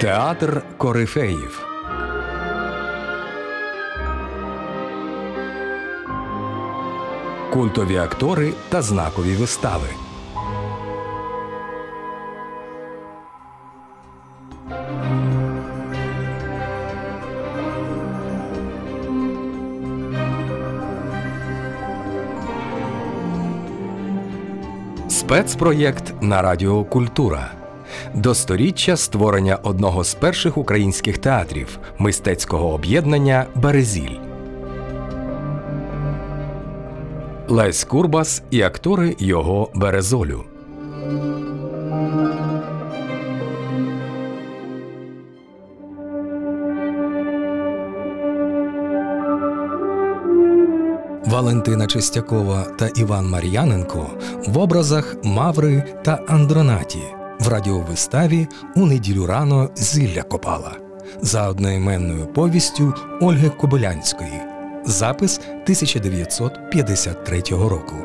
Театр корифеїв. Культові актори та знакові вистави. Спецпроєкт на Радіо Культура. До сторіччя створення одного з перших українських театрів мистецького об'єднання Березіль. Лесь Курбас і актори його Березолю. Валентина Чистякова та Іван Мар'яненко в образах Маври та Андронаті в радіовиставі у неділю рано зілля копала за одноіменною повістю Ольги Кобилянської. Запис 1953 року.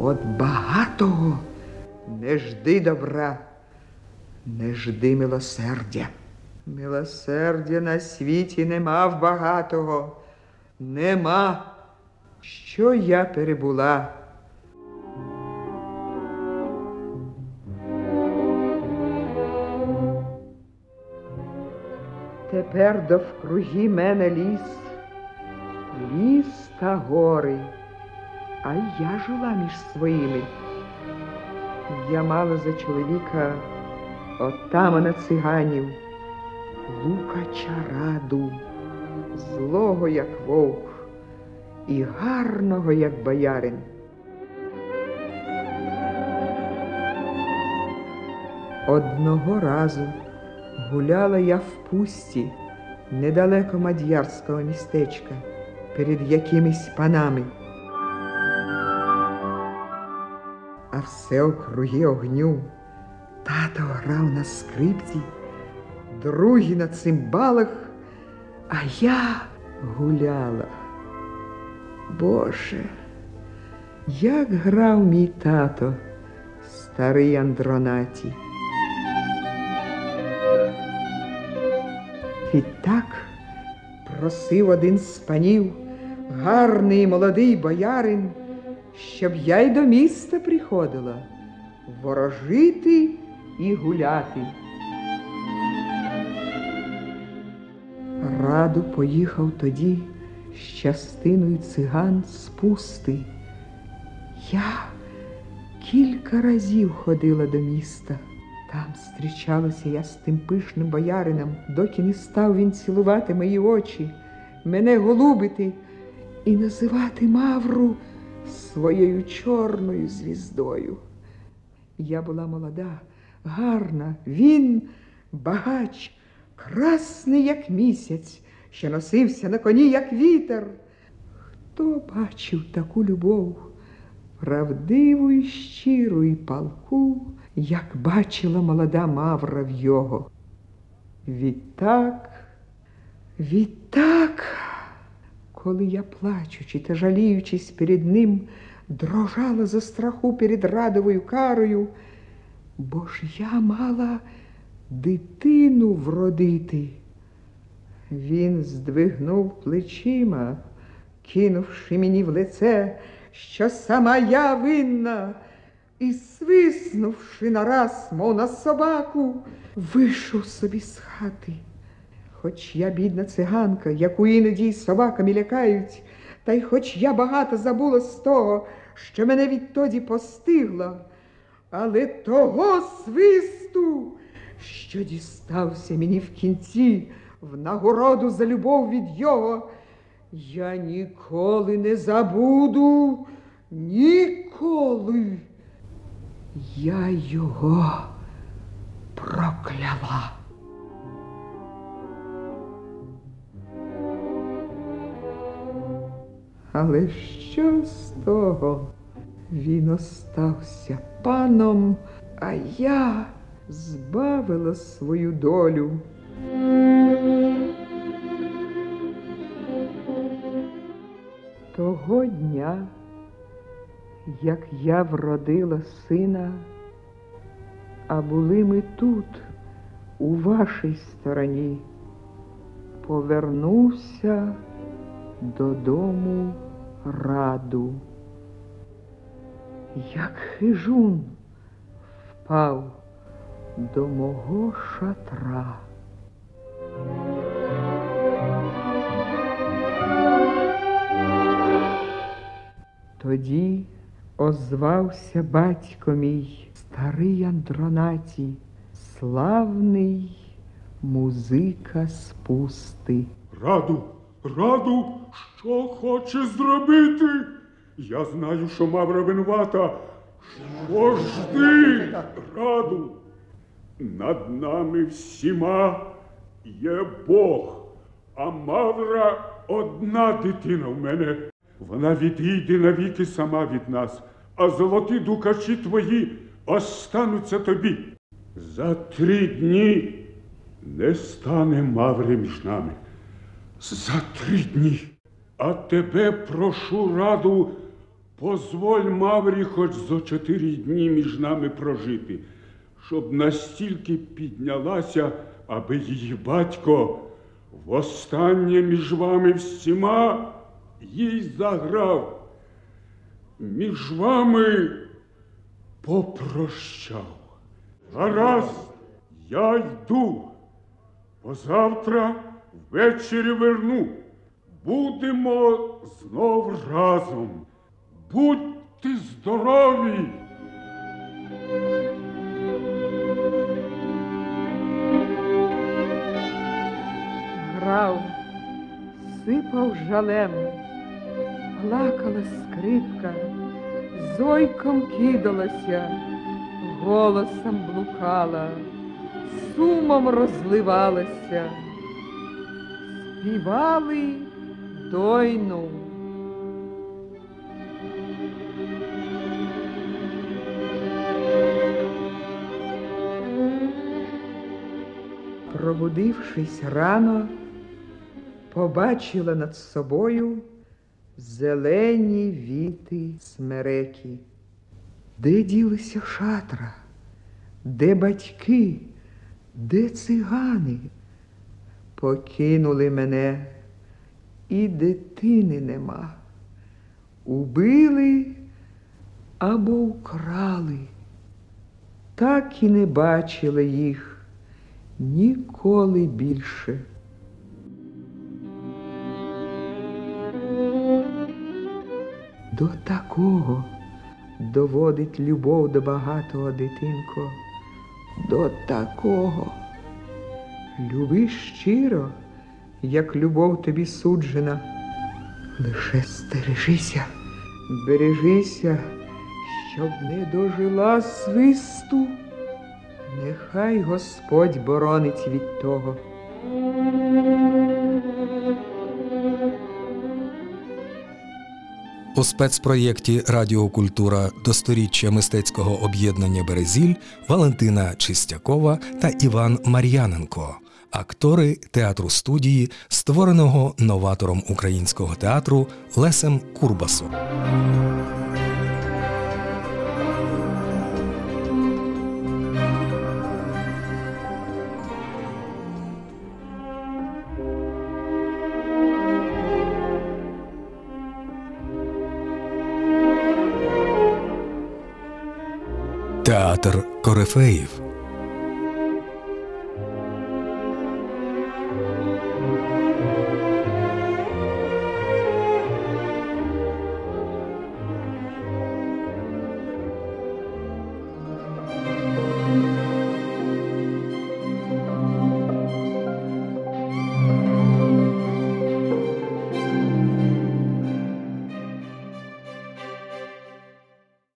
От багатого не жди добра, не жди милосердя. Милосердя на світі нема в багатого, нема, що я перебула. Тепер довкруги мене ліс, ліс та гори, а я жила між своїми. Я мала за чоловіка отамана циганів, лукача раду, злого, як вовк, і гарного, як боярин. Одного разу гуляла я в пусті недалеко мад'ярського містечка перед якимись панами. а все округи огню. Тато грав на скрипці, другий на цимбалах, а я гуляла. Боже, як грав мій тато, старий Андронаті. Відтак просив один з панів, гарний молодий боярин щоб я й до міста приходила ворожити і гуляти. Раду поїхав тоді з частиною циган з пусти. Я кілька разів ходила до міста. Там зустрічалася я з тим пишним боярином, доки не став він цілувати мої очі, мене голубити і називати Мавру своєю чорною звіздою. Я була молода, гарна, він багач, красний, як місяць, що носився на коні, як вітер. Хто бачив таку любов, правдиву і щиру і палку, як бачила молода Мавра в його? Відтак, відтак коли я, плачучи та жаліючись перед ним, дрожала за страху перед радовою карою, бо ж я мала дитину вродити. Він здвигнув плечима, кинувши мені в лице, що сама я винна, і, свиснувши нараз, мов на собаку, вийшов собі з хати. Хоч я бідна циганка, яку іноді собаками лякають, та й хоч я багато забула з того, що мене відтоді постигла, але того свисту, що дістався мені в кінці в нагороду за любов від його, я ніколи не забуду, ніколи. Я його прокляла. Але що з того? Він остався паном, а я збавила свою долю. Того дня, як я вродила сина, а були ми тут, у вашій стороні, повернувся додому раду, як хижун впав до мого шатра. Тоді озвався батько мій, старий Андронатій, славний музика спусти. Раду, раду, що хоче зробити? Я знаю, що Мавра винувата. Що ж ти, раду? Над нами всіма є Бог, а Мавра одна дитина в мене. Вона відійде навіки сама від нас, а золоті дукачі твої остануться тобі. За три дні не стане Маври між нами. За три дні. А тебе прошу раду, позволь Маврі хоч за чотири дні між нами прожити, щоб настільки піднялася, аби її батько востаннє між вами всіма їй заграв. Між вами попрощав. Гаразд, я йду. Позавтра ввечері верну. Будемо знов разом. Будьте здорові! Сипав жалем, плакала скрипка, зойком кидалася, голосом блукала, сумом розливалася, співали дойну. Пробудившись рано, побачила над собою зелені віти смереки. Де ділися шатра? Де батьки? Де цигани? Покинули мене, і дитини нема. Убили або украли, так і не бачила їх ніколи більше. До такого доводить любов до багатого дитинко, до такого. Люби щиро, як любов тобі суджена. Лише стережися, бережися, щоб не дожила свисту. Нехай Господь боронить від того. У спецпроєкті Радіокультура до сторіччя мистецького об'єднання Березіль Валентина Чистякова та Іван Мар'яненко, актори театру студії, створеного новатором українського театру Лесем Курбасом. Театр Корифеїв